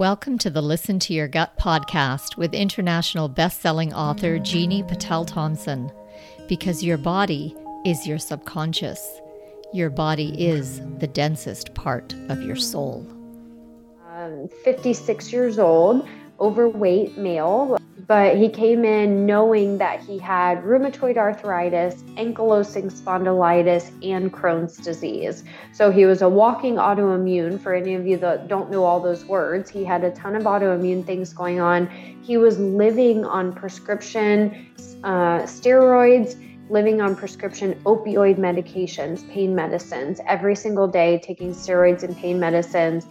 Welcome to the Listen to Your Gut podcast with international best-selling author Jeannie Patel Thompson. Because your body is your subconscious. Your body is the densest part of your soul. Um, 56 years old, overweight male, but he came in knowing that he had rheumatoid arthritis, ankylosing spondylitis, and Crohn's disease. So he was a walking autoimmune. For any of you that don't know all those words, he had a ton of autoimmune things going on. He was living on prescription uh, steroids living on prescription opioid medications, pain medicines, every single day, taking steroids and pain medicines.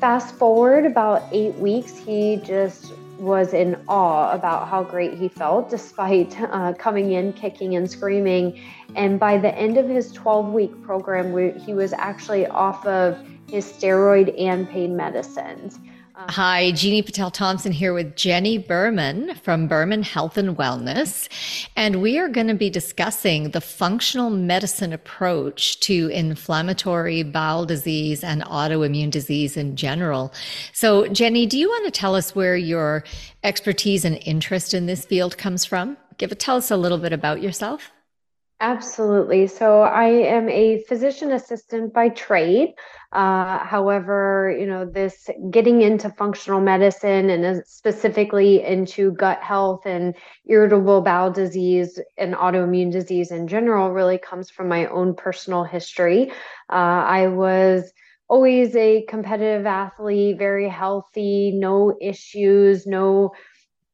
Fast forward about eight weeks, he just was in awe about how great he felt despite uh, coming in kicking and screaming. And by the end of his 12 week program, we, he was actually off of his steroid and pain medicines. Uh-huh. Hi, Jeannie Patel Thompson here with Jenni Berman from Berman Health and Wellness. And we are going to be discussing the functional medicine approach to inflammatory bowel disease and autoimmune disease in general. So, Jenni, do you want to tell us where your expertise and interest in this field comes from? Give tell us a little bit about yourself. Absolutely. So I am a physician assistant by trade. Uh, however, you know, this getting into functional medicine and specifically into gut health and irritable bowel disease and autoimmune disease in general really comes from my own personal history. Uh, I was always a competitive athlete, very healthy, no issues, no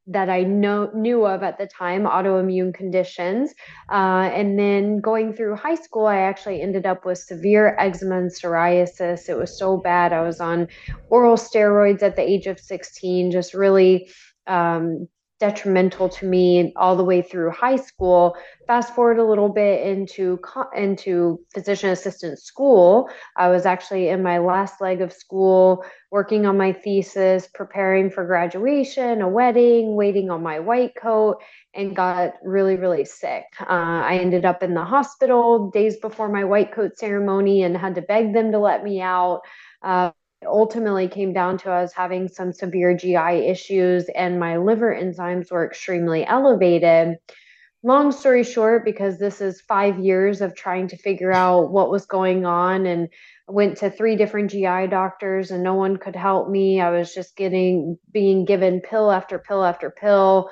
that I know knew of at the time, autoimmune conditions. Uh, and then going through high school, I actually ended up with severe eczema and psoriasis. It was so bad. I was on oral steroids at the age of 16, just really um, detrimental to me all the way through high school. Fast forward a little bit into into physician assistant school. I was actually in my last leg of school, working on my thesis, preparing for graduation, a wedding, waiting on my white coat, and got really really sick. Uh, I ended up in the hospital days before my white coat ceremony and had to beg them to let me out. Uh, ultimately came down to us having some severe GI issues and my liver enzymes were extremely elevated. Long story short, because this is five years of trying to figure out what was going on and went to three different GI doctors and no one could help me. I was just getting being given pill after pill after pill,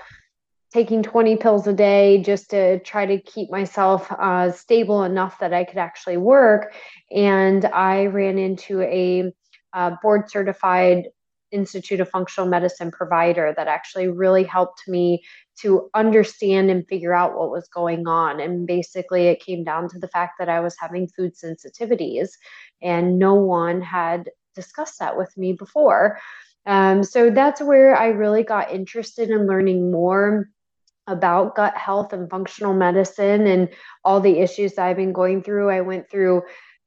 taking 20 pills a day just to try to keep myself uh, stable enough that I could actually work. And I ran into a uh, board certified Institute of Functional Medicine provider that actually really helped me to understand and figure out what was going on. And basically, it came down to the fact that I was having food sensitivities, and no one had discussed that with me before. Um, so that's where I really got interested in learning more about gut health and functional medicine and all the issues that I've been going through. I went through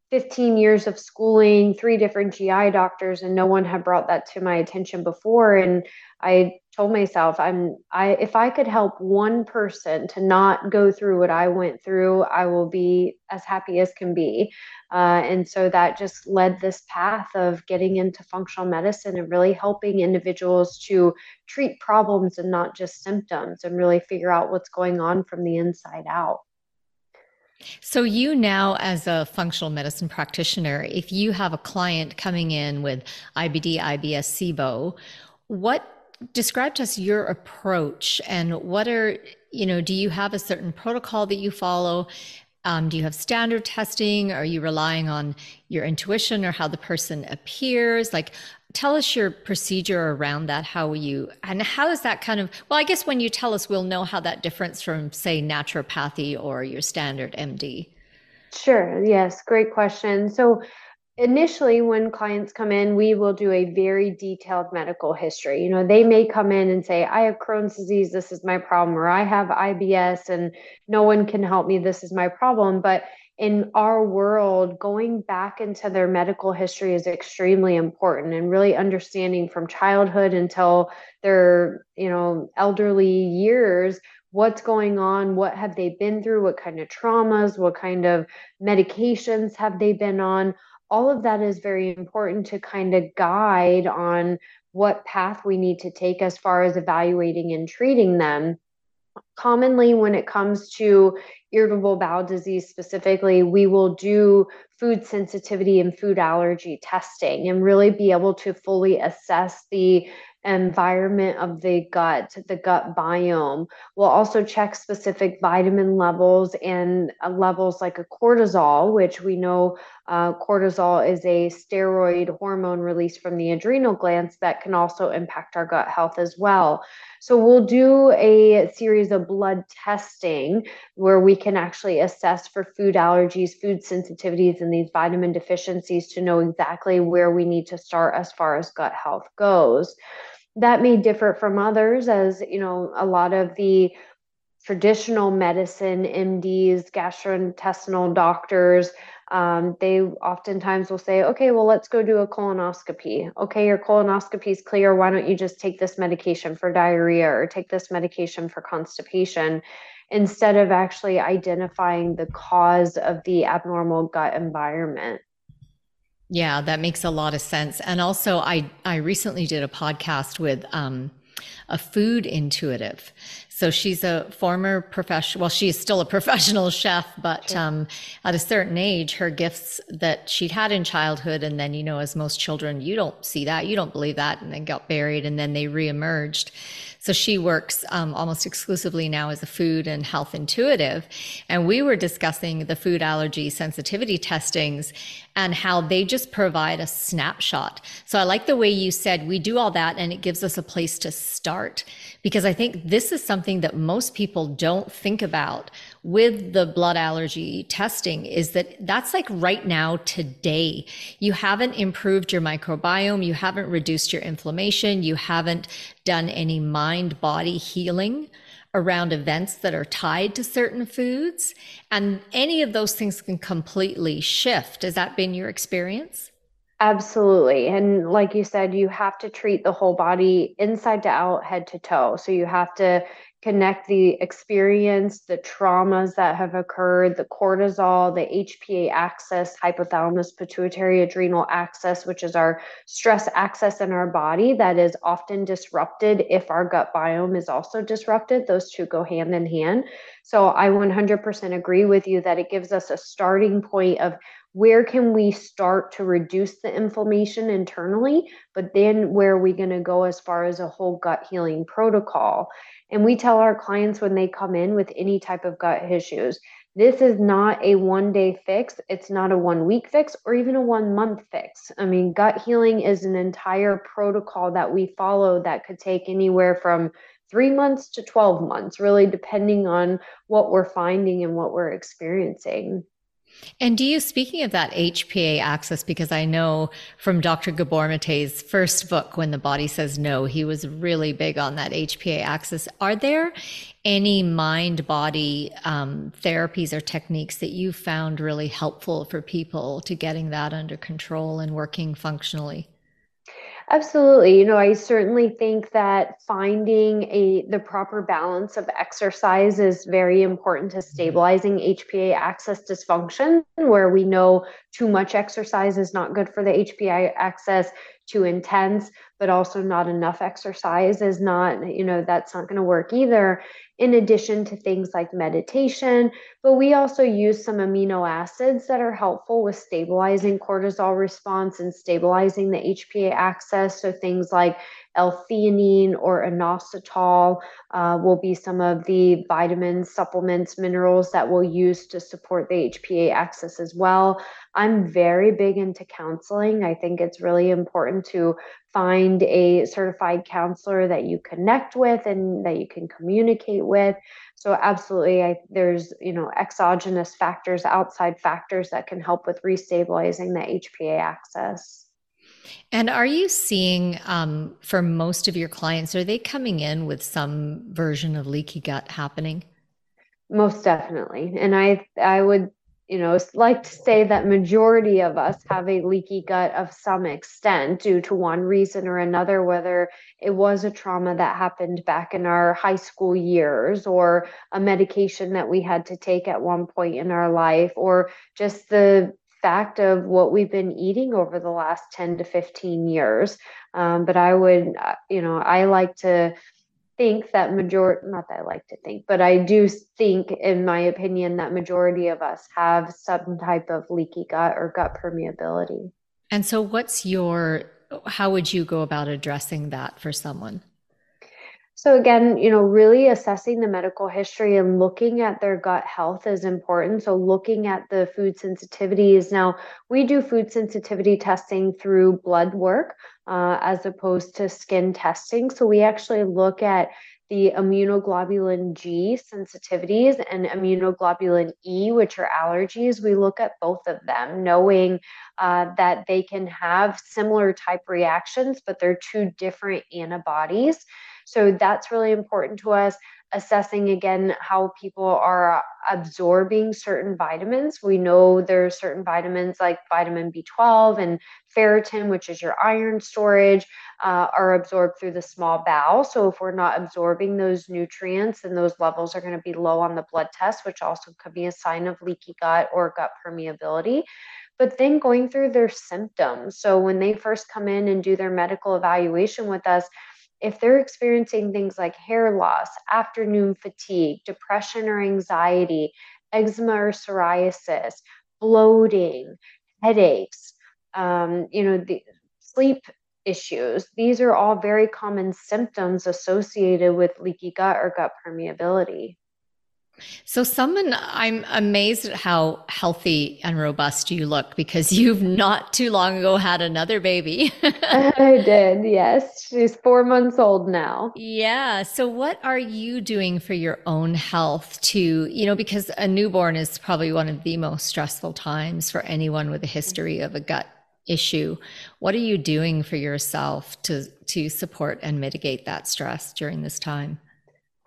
15 years of schooling, three different GI doctors, and no one had brought that to my attention before. And I told myself, I'm I if I could help one person to not go through what I went through, I will be as happy as can be. Uh, and so that just led this path of getting into functional medicine and really helping individuals to treat problems and not just symptoms and really figure out what's going on from the inside out. So, you now, as a functional medicine practitioner, if you have a client coming in with IBD, IBS, SIBO, what describe to us your approach and what are, you know, do you have a certain protocol that you follow? Um, do you have standard testing? Are you relying on your intuition or how the person appears? Like, tell us your procedure around that. How you, and how is that kind of, well, I guess when you tell us, we'll know how that differs from, say, naturopathy or your standard MD. Sure. Yes. Great question. So, initially when clients come in we will do a very detailed medical history you know they may come in and say i have crohn's disease this is my problem or i have ibs and no one can help me this is my problem but in our world going back into their medical history is extremely important and really understanding from childhood until their you know elderly years what's going on what have they been through what kind of traumas what kind of medications have they been on. All of that is very important to kind of guide on what path we need to take as far as evaluating and treating them commonly when it comes to irritable bowel disease specifically we will do food sensitivity and food allergy testing and really be able to fully assess the environment of the gut, the gut biome. We'll also check specific vitamin levels and uh, levels like a cortisol, which we know uh, cortisol is a steroid hormone released from the adrenal glands that can also impact our gut health as well. So we'll do a series of blood testing where we can actually assess for food allergies, food sensitivities, and these vitamin deficiencies to know exactly where we need to start as far as gut health goes that may differ from others as you know a lot of the traditional medicine mds gastrointestinal doctors um, they oftentimes will say okay well let's go do a colonoscopy. Okay your colonoscopy is clear. Why don't you just take this medication for diarrhea or take this medication for constipation? Instead of actually identifying the cause of the abnormal gut environment yeah, that makes a lot of sense. And also, I I recently did a podcast with um, a food intuitive. So she's a former professional. Well, she's still a professional chef, but sure. um, at a certain age, her gifts that she'd had in childhood, and then you know, as most children, you don't see that, you don't believe that, and then got buried, and then they reemerged. So she works um, almost exclusively now as a food and health intuitive. And we were discussing the food allergy sensitivity testings and how they just provide a snapshot. So I like the way you said we do all that and it gives us a place to start because I think this is something that most people don't think about with the blood allergy testing is that that's like right now today. You haven't improved your microbiome, you haven't reduced your inflammation, you haven't done any mind body healing around events that are tied to certain foods. And any of those things can completely shift. Has that been your experience? Absolutely. And like you said, you have to treat the whole body inside to out, head to toe. So you have to connect the experience, the traumas that have occurred, the cortisol, the HPA axis, hypothalamus pituitary adrenal axis, which is our stress axis in our body that is often disrupted if our gut biome is also disrupted. Those two go hand in hand. So I 100% agree with you that it gives us a starting point of where can we start to reduce the inflammation internally, but then where are we going to go as far as a whole gut healing protocol? And we tell our clients when they come in with any type of gut issues, this is not a one day fix. It's not a one week fix or even a one month fix. I mean, gut healing is an entire protocol that we follow that could take anywhere from three months to 12 months, really depending on what we're finding and what we're experiencing. And do you, speaking of that HPA axis, because I know from Dr. Gabor Mate's first book, When the Body Says No, he was really big on that HPA axis. Are there any mind body um, therapies or techniques that you found really helpful for people to getting that under control and working functionally? Absolutely. You know, I certainly think that finding a the proper balance of exercise is very important to mm-hmm. stabilizing HPA axis dysfunction where we know too much exercise is not good for the HPA axis, too intense, but also not enough exercise is not, you know, that's not going to work either in addition to things like meditation. But we also use some amino acids that are helpful with stabilizing cortisol response and stabilizing the HPA axis. So things like L-theanine or inositol uh, will be some of the vitamins, supplements, minerals that we'll use to support the HPA axis as well. I'm very big into counseling. I think it's really important to find a certified counselor that you connect with and that you can communicate with. So absolutely, I, there's you know exogenous factors, outside factors that can help with restabilizing the HPA axis. And are you seeing um, for most of your clients, are they coming in with some version of leaky gut happening? Most definitely. And I I would you know like to say that majority of us have a leaky gut of some extent due to one reason or another whether it was a trauma that happened back in our high school years or a medication that we had to take at one point in our life or just the fact of what we've been eating over the last 10 to 15 years. Um, but I would, uh, you know, I like to think that majority, not that I like to think, but I do think, in my opinion, that majority of us have some type of leaky gut or gut permeability. And so, what's your, how would you go about addressing that for someone? So again, you know, really assessing the medical history and looking at their gut health is important. So looking at the food sensitivities. Now, we do food sensitivity testing through blood work uh, as opposed to skin testing. So we actually look at the immunoglobulin G sensitivities and immunoglobulin E, which are allergies. We look at both of them, knowing uh, that they can have similar type reactions, but they're two different antibodies. So that's really important to us. Assessing again how people are absorbing certain vitamins. We know there are certain vitamins like vitamin B12 and ferritin, which is your iron storage, uh, are absorbed through the small bowel. So if we're not absorbing those nutrients, then those levels are going to be low on the blood test, which also could be a sign of leaky gut or gut permeability but then going through their symptoms. So when they first come in and do their medical evaluation with us, if they're experiencing things like hair loss, afternoon fatigue, depression or anxiety, eczema or psoriasis, bloating, headaches, um, you know, the sleep issues, these are all very common symptoms associated with leaky gut or gut permeability. So, someone, I'm amazed at how healthy and robust you look because you've not too long ago had another baby. I did, yes. She's four months old now. Yeah. So, what are you doing for your own health to, you know, because a newborn is probably one of the most stressful times for anyone with a history of a gut issue. What are you doing for yourself to, to support and mitigate that stress during this time?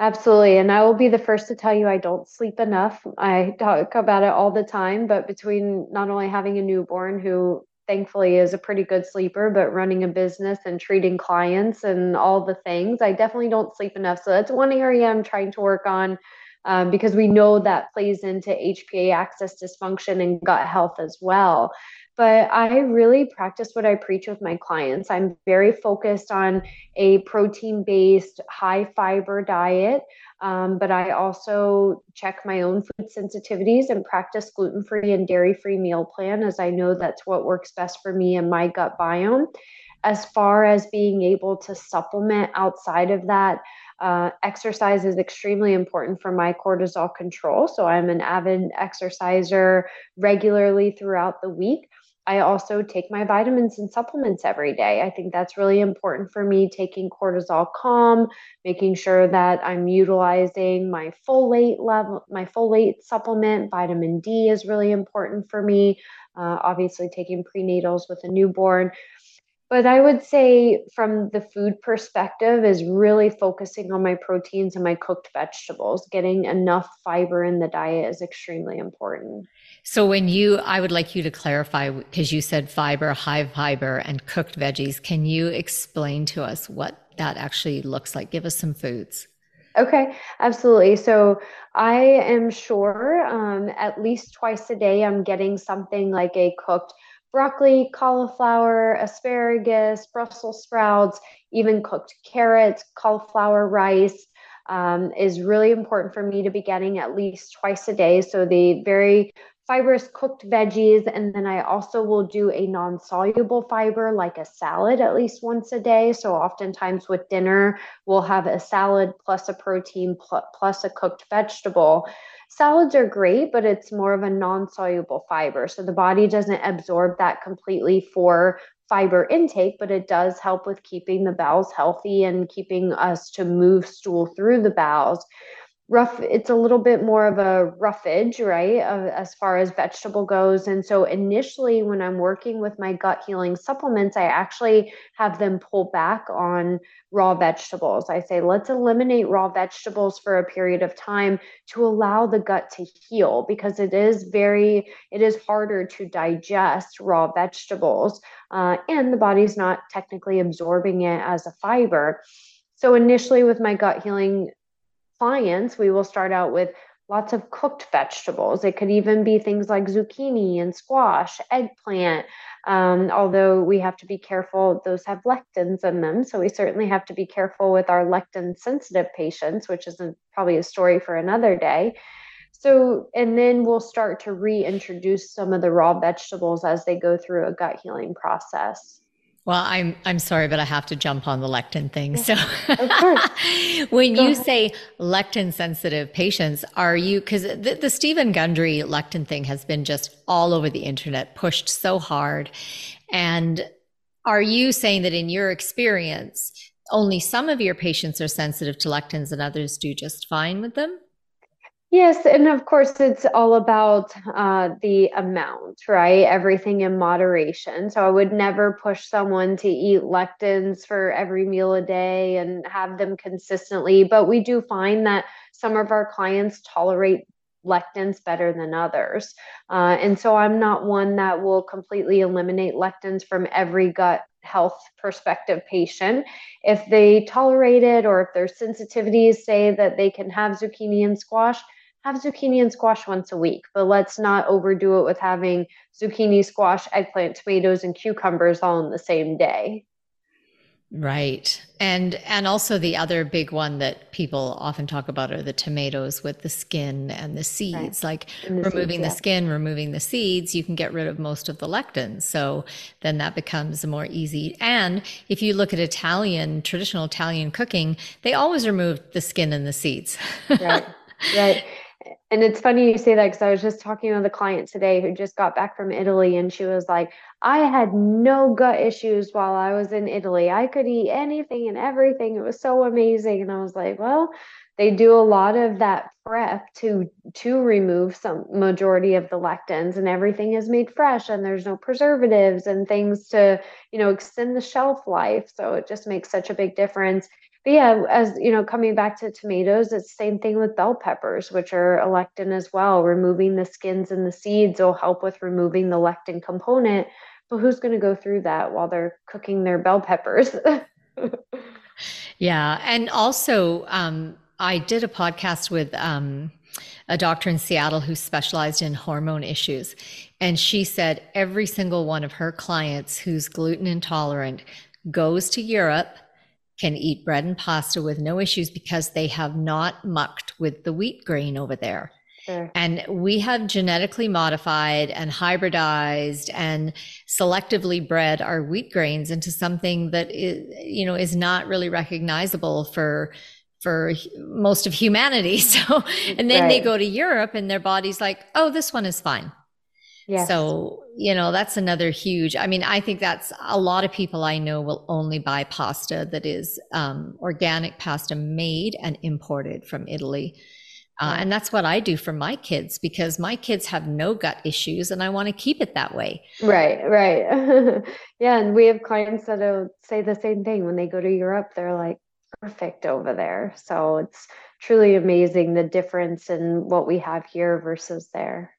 Absolutely. And I will be the first to tell you I don't sleep enough. I talk about it all the time, but between not only having a newborn who thankfully is a pretty good sleeper, but running a business and treating clients and all the things, I definitely don't sleep enough. So that's one area I'm trying to work on um, because we know that plays into HPA axis dysfunction and gut health as well but I really practice what I preach with my clients. I'm very focused on a protein based, high fiber diet, um, but I also check my own food sensitivities and practice gluten free and dairy free meal plan as I know that's what works best for me and my gut biome. As far as being able to supplement outside of that, uh, exercise is extremely important for my cortisol control. So I'm an avid exerciser regularly throughout the week. I also take my vitamins and supplements every day. I think that's really important for me, taking cortisol calm, making sure that I'm utilizing my folate level, my folate supplement. Vitamin D is really important for me. Uh, obviously, taking prenatals with a newborn. But I would say, from the food perspective, is really focusing on my proteins and my cooked vegetables. Getting enough fiber in the diet is extremely important. So when you, I would like you to clarify because you said fiber, high fiber, and cooked veggies. Can you explain to us what that actually looks like? Give us some foods. Okay, absolutely. So I am sure um, at least twice a day I'm getting something like a cooked broccoli, cauliflower, asparagus, Brussels sprouts, even cooked carrots, cauliflower rice. Um, is really important for me to be getting at least twice a day. So the very fibrous cooked veggies. And then I also will do a non soluble fiber like a salad at least once a day. So, oftentimes with dinner, we'll have a salad plus a protein plus a cooked vegetable. Salads are great, but it's more of a non soluble fiber. So, the body doesn't absorb that completely for fiber intake, but it does help with keeping the bowels healthy and keeping us to move stool through the bowels rough it's a little bit more of a roughage right as far as vegetable goes. And so initially when i'm working with my gut healing supplements i actually have them pull back on raw vegetables. I say let's eliminate raw vegetables for a period of time to allow the gut to heal because it is very it is harder to digest raw vegetables uh, and the body's not technically absorbing it as a fiber. So initially with my gut healing clients, we will start out with lots of cooked vegetables. It could even be things like zucchini and squash, eggplant. Um, although we have to be careful, those have lectins in them. So we certainly have to be careful with our lectin sensitive patients, which is a, probably a story for another day. So, and then we'll start to reintroduce some of the raw vegetables as they go through a gut healing process. Well, I'm I'm sorry, but I have to jump on the lectin thing. So, when Go you ahead. say lectin sensitive patients, are you because the, the Steven Gundry lectin thing has been just all over the internet, pushed so hard, and are you saying that in your experience, only some of your patients are sensitive to lectins and others do just fine with them? Yes, and of course, it's all about uh, the amount, right? Everything in moderation. So I would never push someone to eat lectins for every meal a day and have them consistently. But we do find that some of our clients tolerate lectins better than others. Uh, and so I'm not one that will completely eliminate lectins from every gut health perspective patient. If they tolerate it or if their sensitivities say that they can have zucchini and squash, have zucchini and squash once a week, but let's not overdo it with having zucchini, squash, eggplant, tomatoes, and cucumbers all in the same day. Right. And and also the other big one that people often talk about are the tomatoes with the skin and the seeds. Right. Like the removing seeds, the yeah. skin, removing the seeds, you can get rid of most of the lectins. So then that becomes more easy. And if you look at Italian, traditional Italian cooking, they always remove the skin and the seeds. right. Right and it's funny you say that because I was just talking with a client today who just got back from Italy, and she was like, I had no gut issues while I was in Italy. I could eat anything and everything. It was so amazing. And I was like, well, they do a lot of that prep to to remove some majority of the lectins and everything is made fresh and there's no preservatives and things to you know extend the shelf life so it just makes such a big difference but yeah, as you know, coming back to tomatoes, it's the same thing with bell peppers, which are a lectin as well. Removing the skins and the seeds will help with removing the lectin component. But who's going to go through that while they're cooking their bell peppers? yeah, and also, um, I did a podcast with um, a doctor in Seattle who specialized in hormone issues, and she said every single one of her clients who's gluten intolerant goes to Europe can eat bread and pasta with no issues because they have not mucked with the wheat grain over there. Sure. And we have genetically modified and hybridized and selectively bred our wheat grains into something that is, you know, is not really recognizable for for most of humanity. So, and then right. they go to Europe and their body's like, oh, this one is fine. Yes. So, you know, that's another huge, I mean, I think that's a lot of people I know will only buy pasta that is um, organic pasta made and imported from Italy. Uh, and that's what I do for my kids because my kids have no gut issues and I want to keep it that way. Right, right. yeah. And we have clients that'll say the same thing when they go to Europe. They're like, perfect over there. So it's truly amazing the difference in what we have here versus there.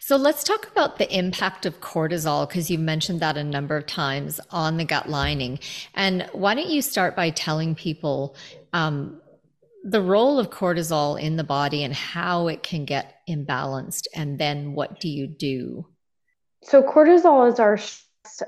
So let's talk about the impact of cortisol because you've mentioned that a number of times on the gut lining. And why don't you start by telling people um, the role of cortisol in the body and how it can get imbalanced, and then what do you do? So, cortisol is our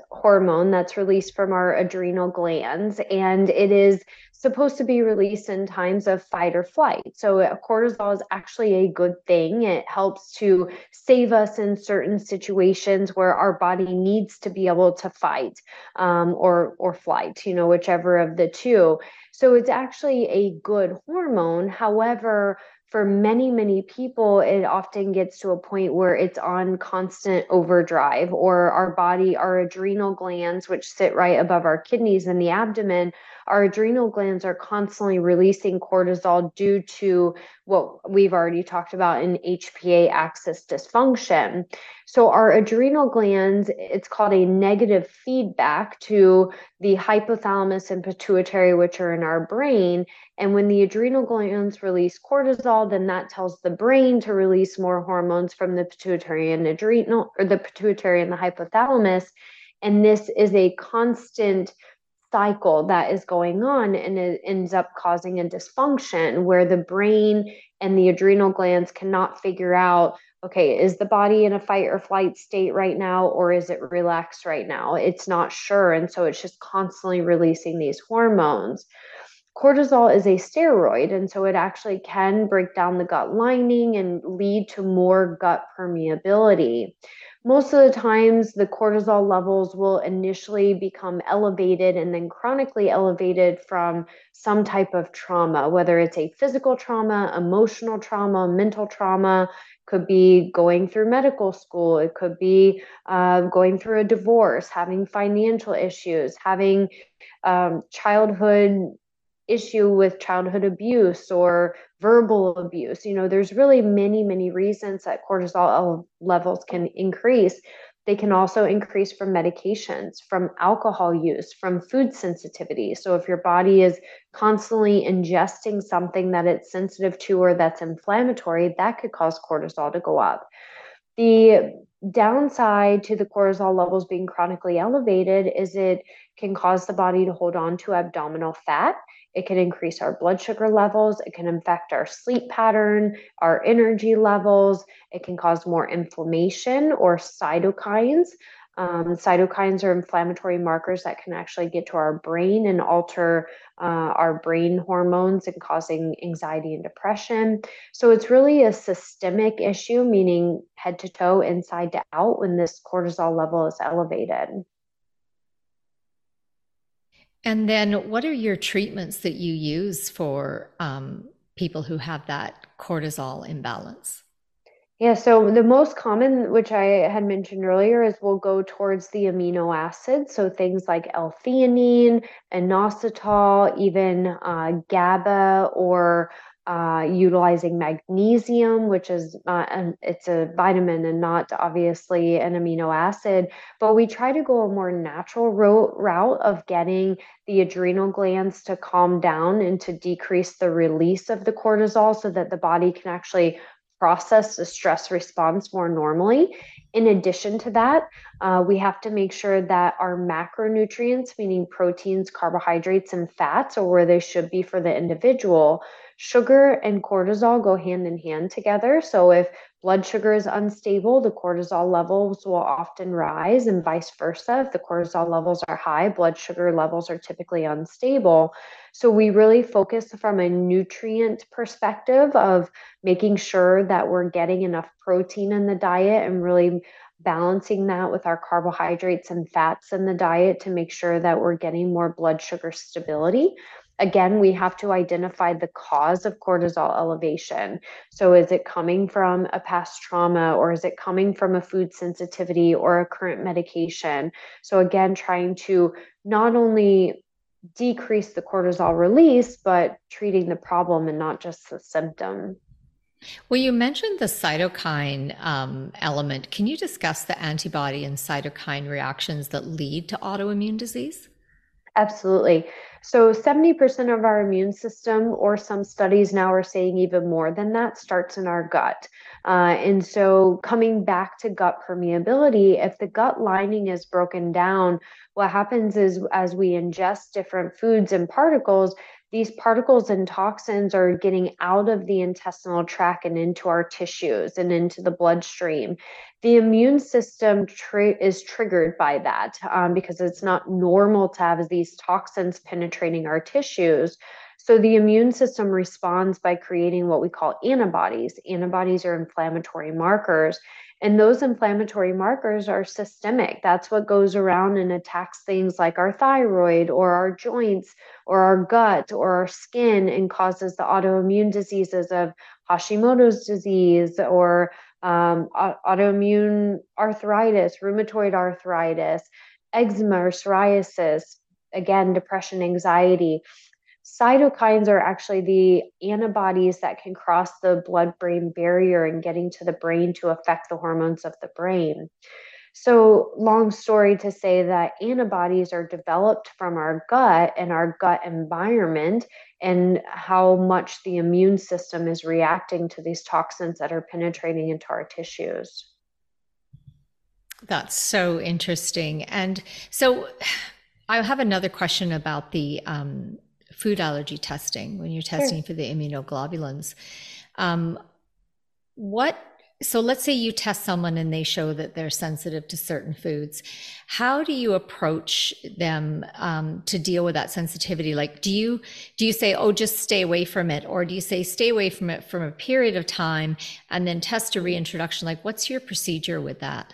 hormone that's released from our adrenal glands, and it is supposed to be released in times of fight or flight. So uh, cortisol is actually a good thing. It helps to save us in certain situations where our body needs to be able to fight um, or or flight, you know, whichever of the two. So it's actually a good hormone. However, for many, many people, it often gets to a point where it's on constant overdrive, or our body, our adrenal glands, which sit right above our kidneys in the abdomen, our adrenal glands are constantly releasing cortisol due to what we've already talked about in HPA axis dysfunction. So, our adrenal glands, it's called a negative feedback to the hypothalamus and pituitary, which are in our brain. And when the adrenal glands release cortisol, then that tells the brain to release more hormones from the pituitary and adrenal, or the pituitary and the hypothalamus. And this is a constant cycle that is going on and it ends up causing a dysfunction where the brain and the adrenal glands cannot figure out okay is the body in a fight or flight state right now or is it relaxed right now? It's not sure. And so it's just constantly releasing these hormones cortisol is a steroid and so it actually can break down the gut lining and lead to more gut permeability. Most of the times the cortisol levels will initially become elevated and then chronically elevated from some type of trauma whether it's a physical trauma emotional trauma mental trauma could be going through medical school it could be uh, going through a divorce having financial issues having um, childhood issue with childhood abuse or verbal abuse. You know, there's really many, many reasons that cortisol levels can increase. They can also increase from medications, from alcohol use, from food sensitivity. So, if your body is constantly ingesting something that it's sensitive to or that's inflammatory, that could cause cortisol to go up. The downside to the cortisol levels being chronically elevated is it can cause the body to hold on to abdominal fat it can increase our blood sugar levels. It can affect our sleep pattern, our energy levels. It can cause more inflammation or cytokines. Um, cytokines are inflammatory markers that can actually get to our brain and alter uh, our brain hormones and causing anxiety and depression. So it's really a systemic issue, meaning head to toe, inside to out, when this cortisol level is elevated. And then, what are your treatments that you use for um, people who have that cortisol imbalance? Yeah, so the most common, which I had mentioned earlier, is we'll go towards the amino acids. So things like L-theanine, inositol, even uh, GABA or uh, utilizing magnesium, which is not, an, it's a vitamin and not obviously an amino acid. But we try to go a more natural ro- route of getting the adrenal glands to calm down and to decrease the release of the cortisol so that the body can actually process the stress response more normally. In addition to that, uh, we have to make sure that our macronutrients, meaning proteins, carbohydrates, and fats, are where they should be for the individual Sugar and cortisol go hand in hand together. So if blood sugar is unstable, the cortisol levels will often rise, and vice versa. If the cortisol levels are high, blood sugar levels are typically unstable. So we really focus from a nutrient perspective of making sure that we're getting enough protein in the diet and really balancing that with our carbohydrates and fats in the diet to make sure that we're getting more blood sugar stability again, we have to identify the cause of cortisol elevation. So, is it coming from a past trauma or is it coming from a food sensitivity or a current medication? So, again, trying to not only decrease the cortisol release, but treating the problem and not just the symptom. Well, you mentioned the cytokine um, element. Can you discuss the antibody and cytokine reactions that lead to autoimmune disease? Absolutely. So 70% of our immune system, or some studies now are saying even more than that, starts in our gut. Uh, and so coming back to gut permeability, if the gut lining is broken down, what happens is as we ingest different foods and particles, these particles and toxins are getting out of the intestinal tract and into our tissues and into the bloodstream. The immune system is triggered by that um, because it's not normal to have these toxins penetrating our tissues. So the immune system responds by creating what we call antibodies. Antibodies are inflammatory markers. And those inflammatory markers are systemic. That's what goes around and attacks things like our thyroid or our joints or our gut or our skin and causes the autoimmune diseases of Hashimoto's disease or um, autoimmune arthritis, rheumatoid arthritis, eczema or psoriasis, again, depression, anxiety. Cytokines are actually the antibodies that can cross the blood brain barrier and getting to the brain to affect the hormones of the brain. So, long story to say that antibodies are developed from our gut and our gut environment, and how much the immune system is reacting to these toxins that are penetrating into our tissues. That's so interesting. And so, I have another question about the um, food allergy testing when you're testing sure. for the immunoglobulins. Um, what so let's say you test someone and they show that they're sensitive to certain foods. How do you approach them um, to deal with that sensitivity? Like, do you do you say, "Oh, just stay away from it," or do you say, "Stay away from it from a period of time and then test a reintroduction"? Like, what's your procedure with that?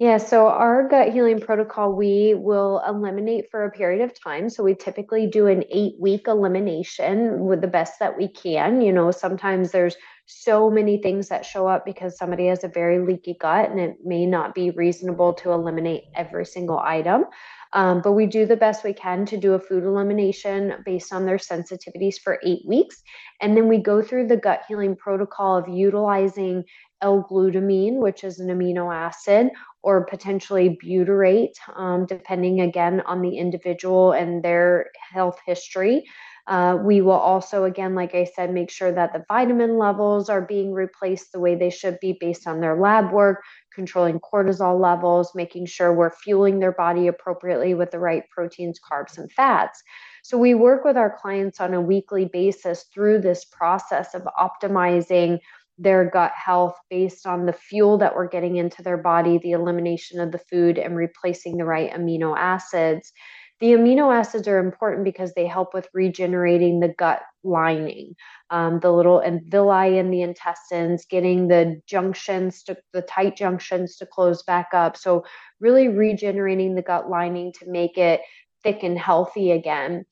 Yeah, so our gut healing protocol, we will eliminate for a period of time. So we typically do an eight week elimination with the best that we can. You know, sometimes there's so many things that show up because somebody has a very leaky gut and it may not be reasonable to eliminate every single item. Um, but we do the best we can to do a food elimination based on their sensitivities for eight weeks. And then we go through the gut healing protocol of utilizing L-glutamine, which is an amino acid, or potentially butyrate, um, depending again on the individual and their health history. Uh, we will also, again, like I said, make sure that the vitamin levels are being replaced the way they should be based on their lab work, controlling cortisol levels, making sure we're fueling their body appropriately with the right proteins, carbs, and fats. So we work with our clients on a weekly basis through this process of optimizing their gut health based on the fuel that we're getting into their body, the elimination of the food, and replacing the right amino acids. The amino acids are important because they help with regenerating the gut lining, um, the little villi in the intestines, getting the junctions to the tight junctions to close back up. So, really regenerating the gut lining to make it thick and healthy again.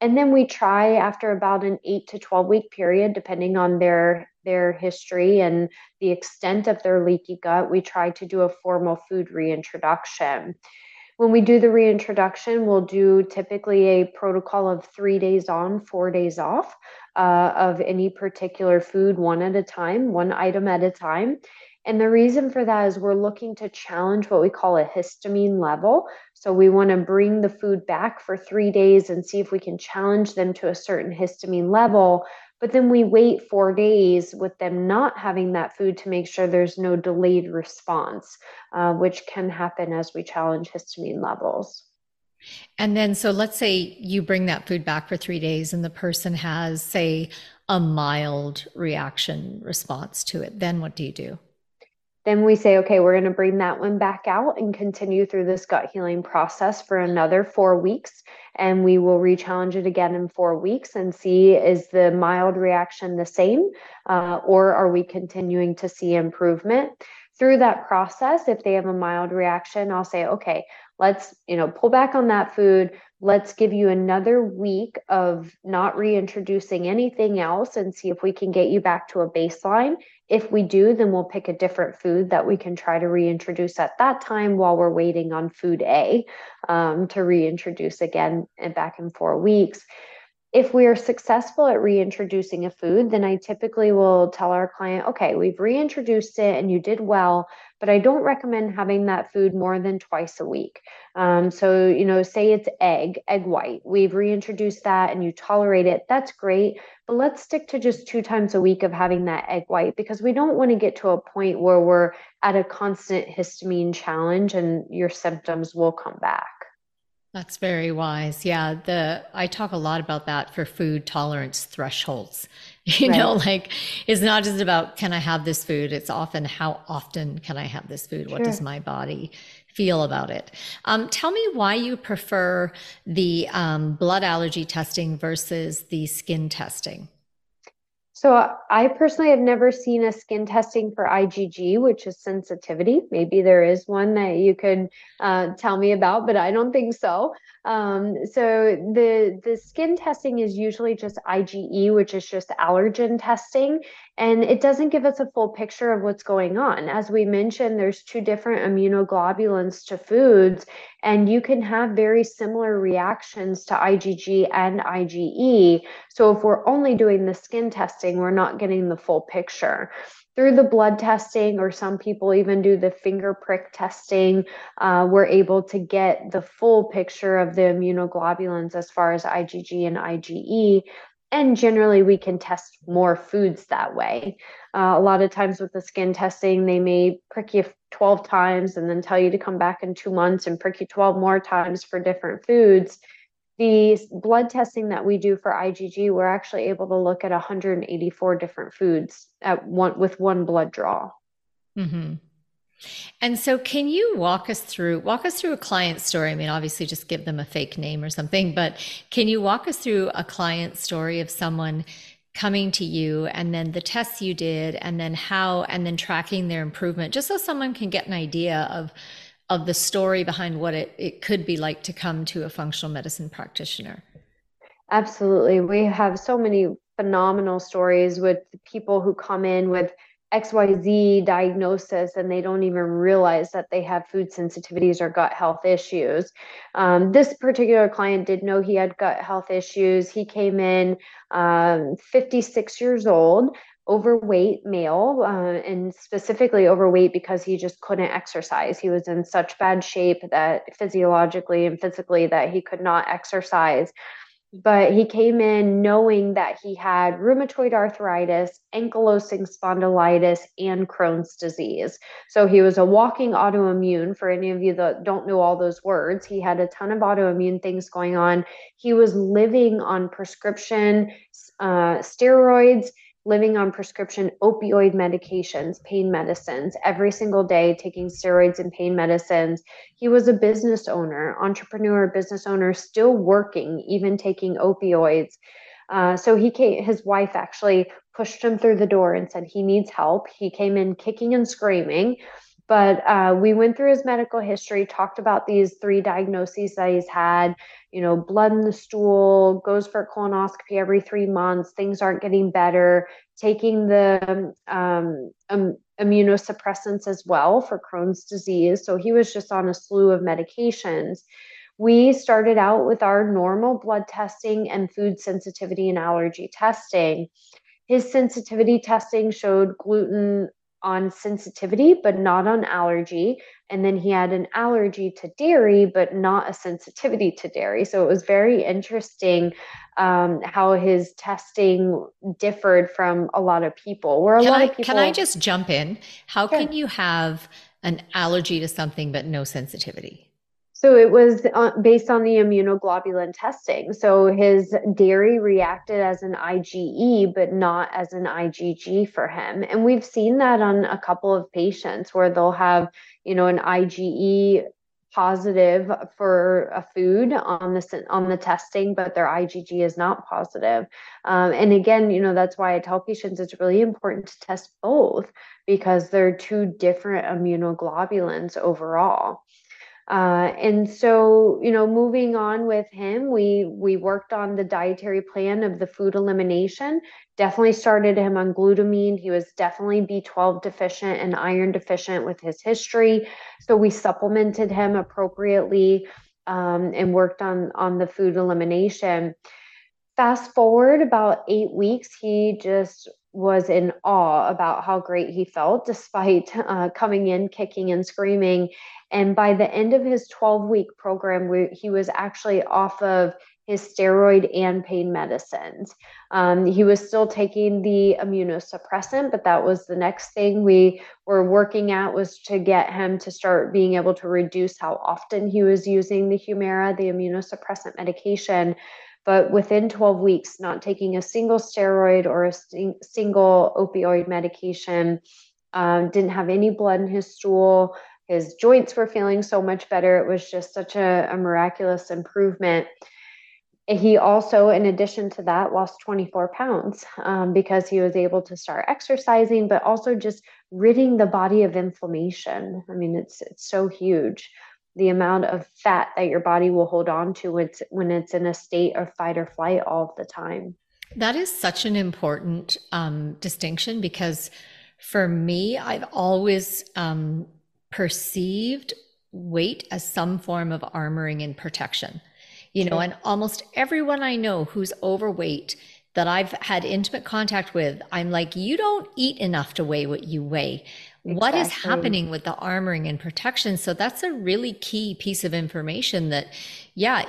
And then we try after about an eight to 12 week period, depending on their their history and the extent of their leaky gut, we try to do a formal food reintroduction. When we do the reintroduction, we'll do typically a protocol of three days on, four days off uh, of any particular food, one at a time, one item at a time. And the reason for that is we're looking to challenge what we call a histamine level. So we want to bring the food back for three days and see if we can challenge them to a certain histamine level but then we wait four days with them not having that food to make sure there's no delayed response, uh, which can happen as we challenge histamine levels. And then, so let's say you bring that food back for three days and the person has, say, a mild reaction response to it. Then what do you do? Then we say, okay, we're going to bring that one back out and continue through this gut healing process for another four weeks. And we will re-challenge it again in four weeks and see is the mild reaction the same uh, or are we continuing to see improvement? Through that process, if they have a mild reaction, I'll say, okay, let's you know pull back on that food. Let's give you another week of not reintroducing anything else and see if we can get you back to a baseline. If we do then we'll pick a different food that we can try to reintroduce at that time while we're waiting on food a um, to reintroduce again and back in four weeks if we are successful at reintroducing a food, then I typically will tell our client, okay, we've reintroduced it and you did well, but I don't recommend having that food more than twice a week. Um, so, you know, say it's egg, egg white. We've reintroduced that and you tolerate it. That's great. But let's stick to just two times a week of having that egg white because we don't want to get to a point where we're at a constant histamine challenge and your symptoms will come back. That's very wise. Yeah, the I talk a lot about that for food tolerance thresholds. You right. know, like it's not just about can I have this food, it's often how often can I have this food? What does my body feel about it? Um, tell me why you prefer the um, blood allergy testing versus the skin testing. So I personally have never seen a skin testing for IgG, which is sensitivity. Maybe there is one that you could uh, tell me about, but I don't think so. Um, so the the skin testing is usually just IgE, which is just allergen testing, and it doesn't give us a full picture of what's going on. As we mentioned, there's two different immunoglobulins to foods, and you can have very similar reactions to IgG and IgE. So if we're only doing the skin testing, we're not getting the full picture through the blood testing, or some people even do the finger prick testing, uh, we're able to get the full picture of the immunoglobulins as far as IgG and IgE. and generally we can test more foods that way. Uh, a lot of times with the skin testing, they may prick you 12 times and then tell you to come back in two months and prick you 12 more times for different foods. The blood testing that we do for IgG, we're actually able to look at 184 different foods at one with one blood draw. Mm-hmm. And so, can you walk us through walk us through a client story? I mean, obviously, just give them a fake name or something, but can you walk us through a client story of someone coming to you and then the tests you did and then how and then tracking their improvement just so someone can get an idea of of the story behind what it, it could be like to come to a functional medicine practitioner absolutely we have so many phenomenal stories with people who come in with XYZ diagnosis and they don't even realize that they have food sensitivities or gut health issues. Um, this particular client did know he had gut health issues. He came in um, 56 years old, overweight male, uh, and specifically overweight because he just couldn't exercise. He was in such bad shape that physiologically and physically that he could not exercise but he came in knowing that he had rheumatoid arthritis, ankylosing spondylitis, and Crohn's disease. So he was a walking autoimmune. For any of you that don't know all those words, he had a ton of autoimmune things going on. He was living on prescription uh, steroids living on prescription opioid medications, pain medicines, every single day, taking steroids and pain medicines. He was a business owner, entrepreneur, business owner, still working, even taking opioids. Uh, so he came, his wife actually pushed him through the door and said he needs help. He came in kicking and screaming. But uh, we went through his medical history, talked about these three diagnoses that he's had, you know, blood in the stool, goes for colonoscopy every three months, things aren't getting better, taking the um, um, immunosuppressants as well for Crohn's disease. So he was just on a slew of medications. We started out with our normal blood testing and food sensitivity and allergy testing. His sensitivity testing showed gluten on sensitivity, but not on allergy. And then he had an allergy to dairy, but not a sensitivity to dairy. So it was very interesting um, how his testing differed from a lot of people. Where a can lot I, of people. Can I just jump in? How can you have an allergy to something but no sensitivity? So it was uh, based on the immunoglobulin testing. So his dairy reacted as an IgE, but not as an IgG for him. And we've seen that on a couple of patients where they'll have, you know, an IgE positive for a food on the on the testing, but their IgG is not positive. Um, and again, you know, that's why I tell patients it's really important to test both because they're two different immunoglobulins overall. Uh, and so, you know, moving on with him, we we worked on the dietary plan of the food elimination. Definitely started him on glutamine. He was definitely B12 deficient and iron deficient with his history. So we supplemented him appropriately um, and worked on on the food elimination. Fast forward about eight weeks, he just was in awe about how great he felt despite uh, coming in kicking and screaming and by the end of his 12 week program, we, he was actually off of his steroid and pain medicines. Um, he was still taking the immunosuppressant, but that was the next thing we were working at was to get him to start being able to reduce how often he was using the Humira, the immunosuppressant medication. But within 12 weeks, not taking a single steroid or a sing- single opioid medication, um, didn't have any blood in his stool, his joints were feeling so much better. It was just such a, a miraculous improvement. He also, in addition to that, lost 24 pounds um, because he was able to start exercising, but also just ridding the body of inflammation. I mean, it's it's so huge the amount of fat that your body will hold on to when it's, when it's in a state of fight or flight all the time. That is such an important um, distinction because for me, I've always um, perceived weight as some form of armoring and protection. You know, and almost everyone I know who's overweight that I've had intimate contact with, I'm like, you don't eat enough to weigh what you weigh. What is happening with the armoring and protection? So that's a really key piece of information that yeah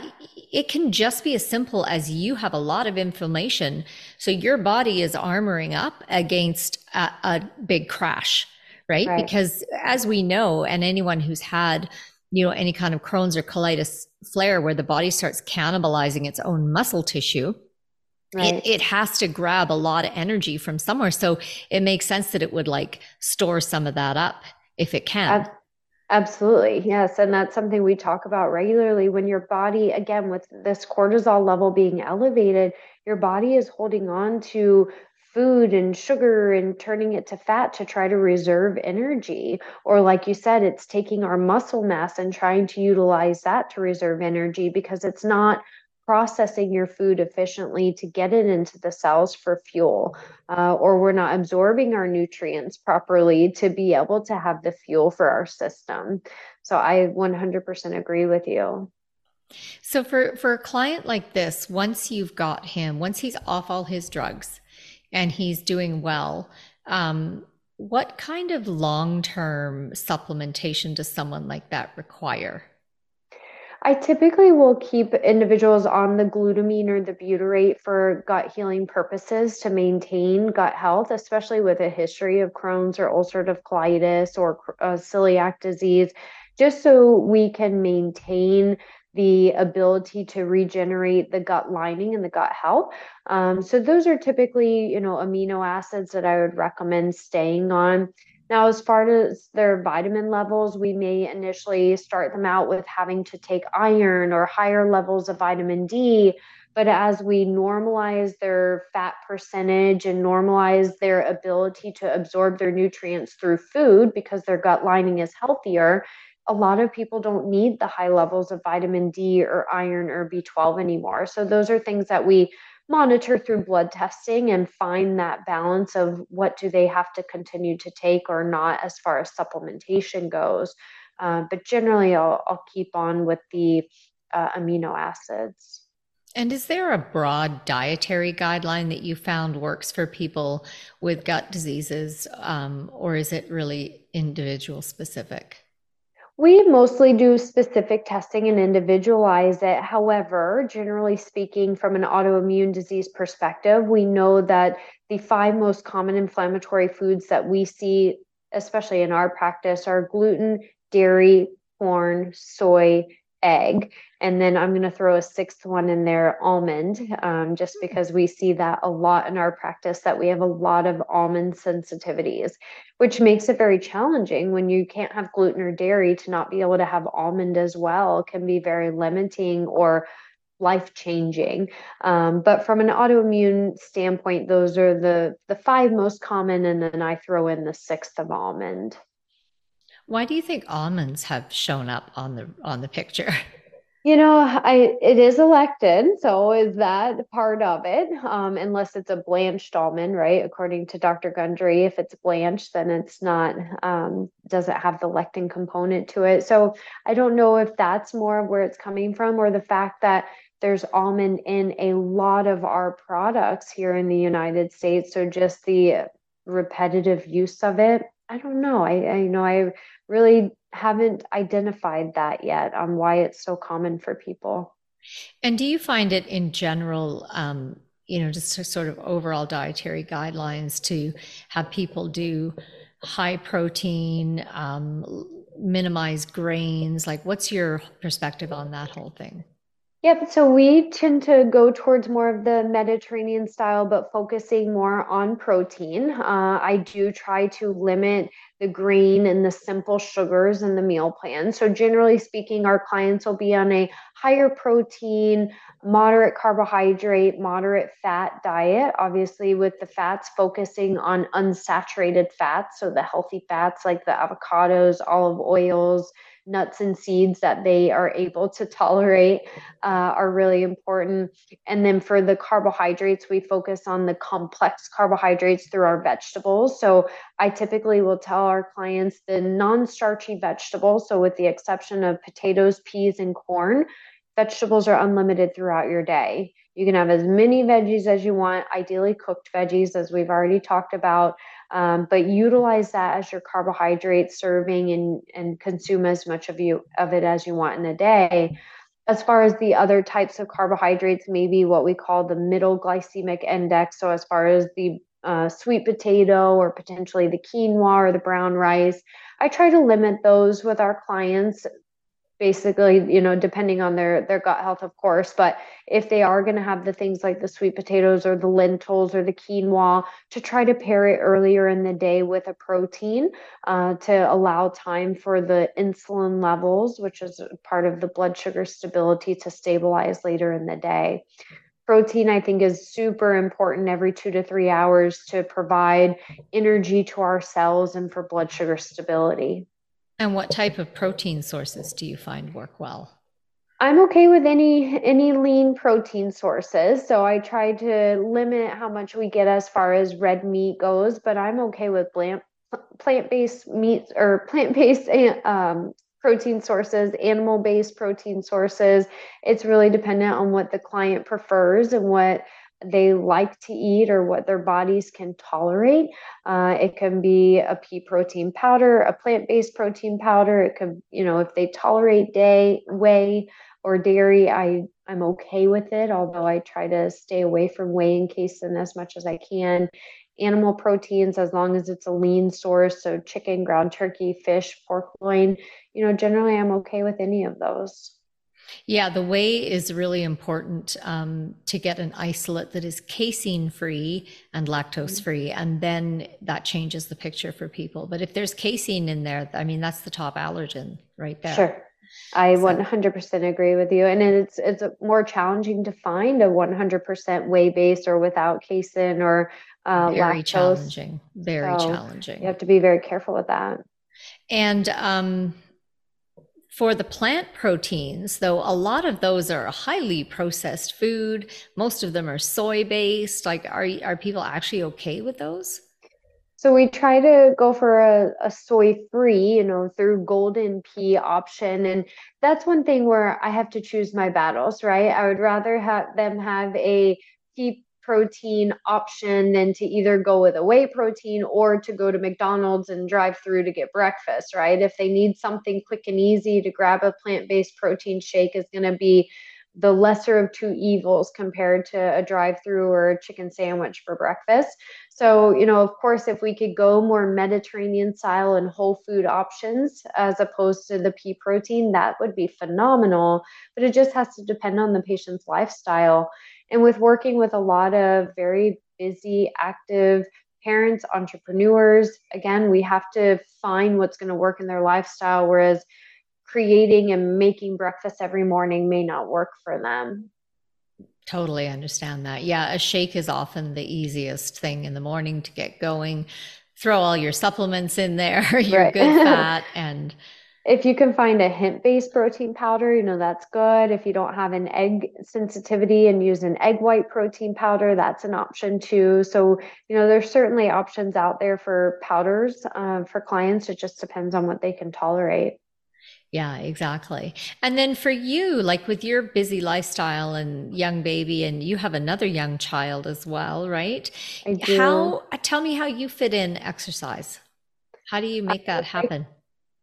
it can just be as simple as you have a lot of inflammation so your body is armoring up against a, a big crash right? right. Because as we know and anyone who's had you know any kind of crohn's or colitis flare where the body starts cannibalizing its own muscle tissue Right. It, it has to grab a lot of energy from somewhere. So it makes sense that it would like store some of that up if it can. Absolutely. Yes. And that's something we talk about regularly. When your body, again, with this cortisol level being elevated, your body is holding on to food and sugar and turning it to fat to try to reserve energy. Or, like you said, it's taking our muscle mass and trying to utilize that to reserve energy because it's not processing your food efficiently to get it into the cells for fuel, uh, or we're not absorbing our nutrients properly to be able to have the fuel for our system. So I 100% agree with you. So for for a client like this, once you've got him, once he's off all his drugs and he's doing well, um, what kind of long term supplementation does someone like that require? I typically will keep individuals on the glutamine or the butyrate for gut healing purposes to maintain gut health, especially with a history of Crohn's or ulcerative colitis or uh, celiac disease, just so we can maintain the ability to regenerate the gut lining and the gut health. Um, so those are typically, you know, amino acids that I would recommend staying on. Now, as far as their vitamin levels, we may initially start them out with having to take iron or higher levels of vitamin D. But as we normalize their fat percentage and normalize their ability to absorb their nutrients through food because their gut lining is healthier, a lot of people don't need the high levels of vitamin D or iron or B12 anymore. So, those are things that we monitor through blood testing and find that balance of what do they have to continue to take or not as far as supplementation goes. Uh, but generally, I'll, I'll keep on with the uh, amino acids. And is there a broad dietary guideline that you found works for people with gut diseases, um, or is it really individual specific? We mostly do specific testing and individualize it. However, generally speaking, from an autoimmune disease perspective, we know that the five most common inflammatory foods that we see, especially in our practice, are gluten, dairy, corn, soy, egg. And then I'm going to throw a sixth one in there almond, um, just hmm. because we see that a lot in our practice that we have a lot of almond sensitivities, which makes it very challenging when you can't have gluten or dairy to not be able to have almond as well, can be very limiting or life changing. Um, but from an autoimmune standpoint, those are the the five most common, and then I throw in the sixth of almond. Why do you think almonds have shown up on the on the picture? You know, I it is elected, so is that part of it? Um, unless it's a blanched almond, right? According to Dr. Gundry, if it's blanched, then it's not um, doesn't have the lectin component to it. So I don't know if that's more of where it's coming from, or the fact that there's almond in a lot of our products here in the United States. So just the repetitive use of it. I don't know. I, I you know I really haven't identified that yet on why it's so common for people. And do you find it in general, um, you know, just sort of overall dietary guidelines to have people do high protein, um, minimize grains? Like, what's your perspective on that whole thing? Yep. So we tend to go towards more of the Mediterranean style, but focusing more on protein. Uh, I do try to limit the green and the simple sugars in the meal plan. So, generally speaking, our clients will be on a higher protein, moderate carbohydrate, moderate fat diet. Obviously, with the fats focusing on unsaturated fats, so the healthy fats like the avocados, olive oils nuts and seeds that they are able to tolerate uh, are really important. And then for the carbohydrates, we focus on the complex carbohydrates through our vegetables. So I typically will tell our clients the non starchy vegetables, so with the exception of potatoes, peas, and corn vegetables are unlimited throughout your day. You can have as many veggies as you want, ideally cooked veggies, as we've already talked about. Um, but utilize that as your carbohydrate serving and, and consume as much of you of it as you want in a day. As far as the other types of carbohydrates, maybe what we call the middle glycemic index. So as far as the uh, sweet potato or potentially the quinoa or the brown rice, I try to limit those with our clients basically you know depending on their their gut health of course but if they are going to have the things like the sweet potatoes or the lentils or the quinoa to try to pair it earlier in the day with a protein uh, to allow time for the insulin levels which is part of the blood sugar stability to stabilize later in the day. Protein i think is super important every two to three hours to provide energy to our cells and for blood sugar stability and what type of protein sources do you find work well? I'm okay with any any lean protein sources. So I try to limit how much we get as far as red meat goes, but I'm okay with plant plant-based meats or plant-based um, protein sources, animal-based protein sources. It's really dependent on what the client prefers and what they like to eat or what their bodies can tolerate. Uh, it can be a pea protein powder, a plant based protein powder. It could, you know, if they tolerate day, whey or dairy, I, I'm okay with it, although I try to stay away from whey and casein as much as I can. Animal proteins, as long as it's a lean source, so chicken, ground turkey, fish, pork loin, you know, generally I'm okay with any of those. Yeah, the whey is really important um, to get an isolate that is casein free and lactose free. And then that changes the picture for people. But if there's casein in there, I mean, that's the top allergen right there. Sure. I so. 100% agree with you. And it's, it's more challenging to find a 100% whey based or without casein or uh, very lactose. challenging. Very so challenging. You have to be very careful with that. And, um, for the plant proteins, though, a lot of those are highly processed food. Most of them are soy based. Like, are, are people actually okay with those? So we try to go for a, a soy free, you know, through golden pea option. And that's one thing where I have to choose my battles, right? I would rather have them have a pea protein option than to either go with a whey protein or to go to McDonald's and drive through to get breakfast, right? If they need something quick and easy to grab a plant based protein shake, is going to be the lesser of two evils compared to a drive through or a chicken sandwich for breakfast. So, you know, of course, if we could go more Mediterranean style and whole food options as opposed to the pea protein, that would be phenomenal. But it just has to depend on the patient's lifestyle. And with working with a lot of very busy, active parents, entrepreneurs, again, we have to find what's going to work in their lifestyle, whereas creating and making breakfast every morning may not work for them. Totally understand that. Yeah, a shake is often the easiest thing in the morning to get going. Throw all your supplements in there, your right. good fat, and if you can find a hemp based protein powder, you know, that's good. If you don't have an egg sensitivity and use an egg white protein powder, that's an option too. So, you know, there's certainly options out there for powders uh, for clients. It just depends on what they can tolerate. Yeah, exactly. And then for you, like with your busy lifestyle and young baby, and you have another young child as well, right? I do. How, tell me how you fit in exercise. How do you make that happen?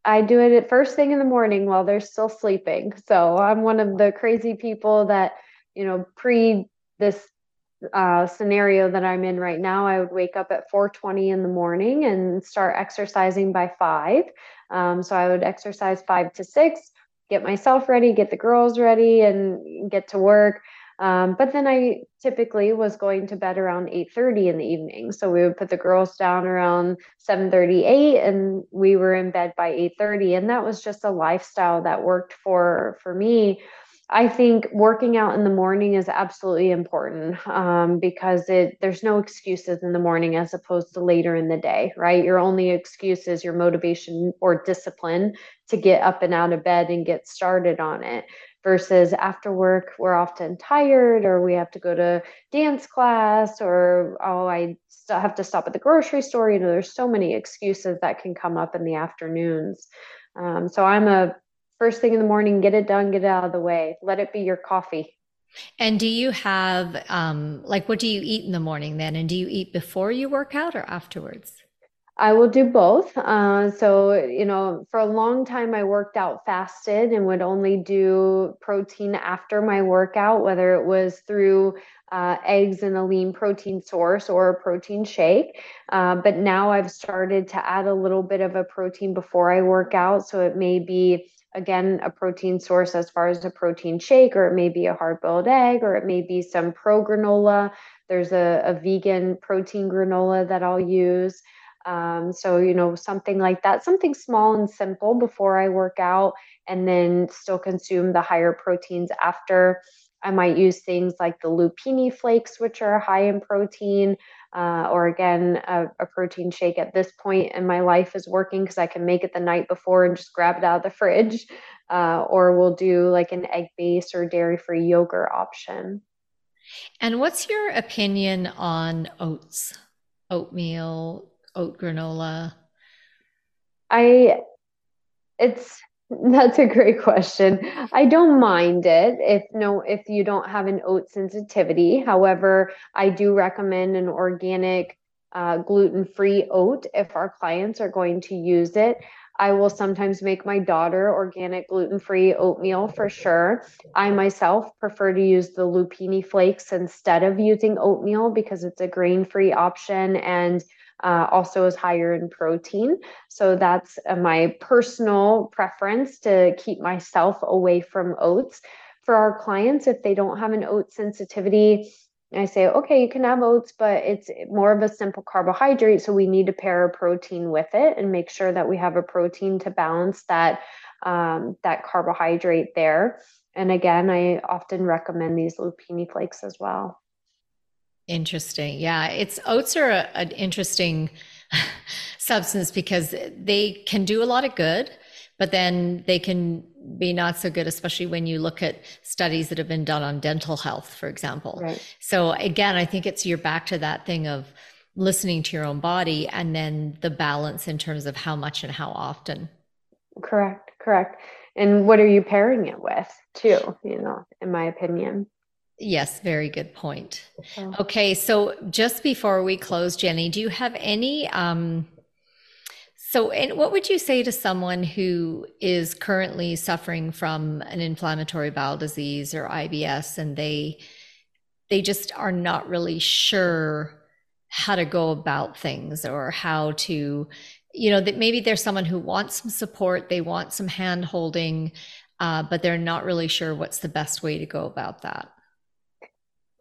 I do it at first thing in the morning while they're still sleeping. So I'm one of the crazy people that, you know, pre this uh, scenario that I'm in right now, I would wake up at 4:20 in the morning and start exercising by five. Um, so I would exercise five to six, get myself ready, get the girls ready, and get to work. Um, but then I typically was going to bed around 8:30 in the evening. So we would put the girls down around 7:38 and we were in bed by 8:30 and that was just a lifestyle that worked for for me. I think working out in the morning is absolutely important um, because it there's no excuses in the morning as opposed to later in the day, right? Your only excuse is your motivation or discipline to get up and out of bed and get started on it versus after work we're often tired or we have to go to dance class or oh i still have to stop at the grocery store you know there's so many excuses that can come up in the afternoons um, so i'm a first thing in the morning, get it done, get it out of the way. Let it be your coffee. And do you have, um, like, what do you eat in the morning then? And do you eat before you work out or afterwards? I will do both. Uh, so, you know, for a long time, I worked out fasted and would only do protein after my workout, whether it was through uh, eggs and a lean protein source or a protein shake. Uh, but now I've started to add a little bit of a protein before I work out. So it may be, again, a protein source as far as a protein shake, or it may be a hard boiled egg, or it may be some pro granola. There's a, a vegan protein granola that I'll use. Um, so, you know, something like that, something small and simple before I work out, and then still consume the higher proteins after. I might use things like the lupini flakes, which are high in protein, uh, or again, a, a, protein shake at this point in my life is working because I can make it the night before and just grab it out of the fridge. Uh, or we'll do like an egg base or dairy free yogurt option. And what's your opinion on oats, oatmeal, oat granola? I, it's, that's a great question. I don't mind it if no if you don't have an oat sensitivity. However, I do recommend an organic uh, gluten-free oat if our clients are going to use it. I will sometimes make my daughter organic gluten-free oatmeal for sure. I myself prefer to use the lupini flakes instead of using oatmeal because it's a grain-free option and uh, also is higher in protein. So that's uh, my personal preference to keep myself away from oats. For our clients, if they don't have an oat sensitivity, I say, okay, you can have oats, but it's more of a simple carbohydrate. So we need to pair a protein with it and make sure that we have a protein to balance that um, that carbohydrate there. And again, I often recommend these lupini flakes as well. Interesting. Yeah, it's oats are a, an interesting substance because they can do a lot of good, but then they can be not so good, especially when you look at studies that have been done on dental health, for example. Right. So again, I think it's you're back to that thing of listening to your own body and then the balance in terms of how much and how often. Correct. Correct. And what are you pairing it with, too? You know, in my opinion. Yes, very good point. Okay, so just before we close, Jenni, do you have any um so and what would you say to someone who is currently suffering from an inflammatory bowel disease or IBS and they they just are not really sure how to go about things or how to you know that maybe there's someone who wants some support, they want some hand holding, uh, but they're not really sure what's the best way to go about that.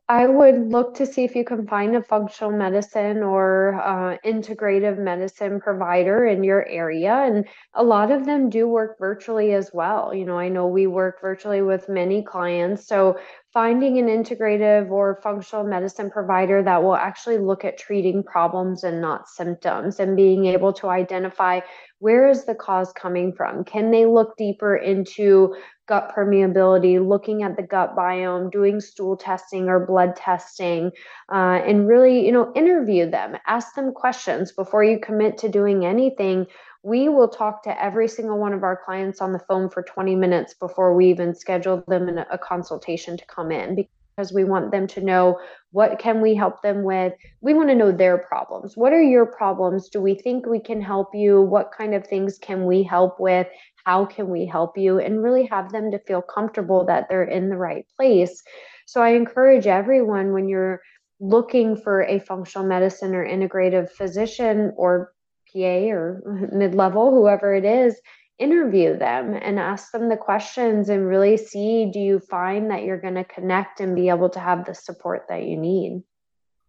I would look to see if you can find a functional medicine or uh, integrative medicine provider in your area. And a lot of them do work virtually as well. You know, I know we work virtually with many clients. So finding an integrative or functional medicine provider that will actually look at treating problems and not symptoms and being able to identify where is the cause coming from? Can they look deeper into gut permeability, looking at the gut biome, doing stool testing or blood testing, uh, and really, you know, interview them, ask them questions before you commit to doing anything. We will talk to every single one of our clients on the phone for 20 minutes before we even schedule them in a consultation to come in because we want them to know what can we help them with. We want to know their problems. What are your problems? Do we think we can help you? What kind of things can we help with? How can we help you? And really have them to feel comfortable that they're in the right place. So i encourage everyone when you're looking for a functional medicine or integrative physician or pa or mid-level whoever it is interview them and ask them the questions and really see do you find that you're going to connect and be able to have the support that you need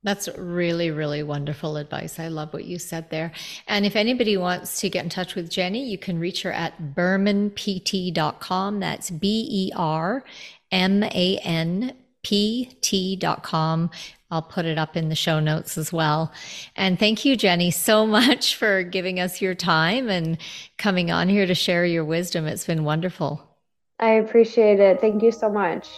that's really, really wonderful advice. I love what you said there. And if anybody wants to get in touch with Jenni, you can reach her at bermanpt.com. That's B E R M A N P T.com. I'll put it up in the show notes as well. And thank you, Jenni, so much for giving us your time and coming on here to share your wisdom. It's been wonderful. I appreciate it. Thank you so much.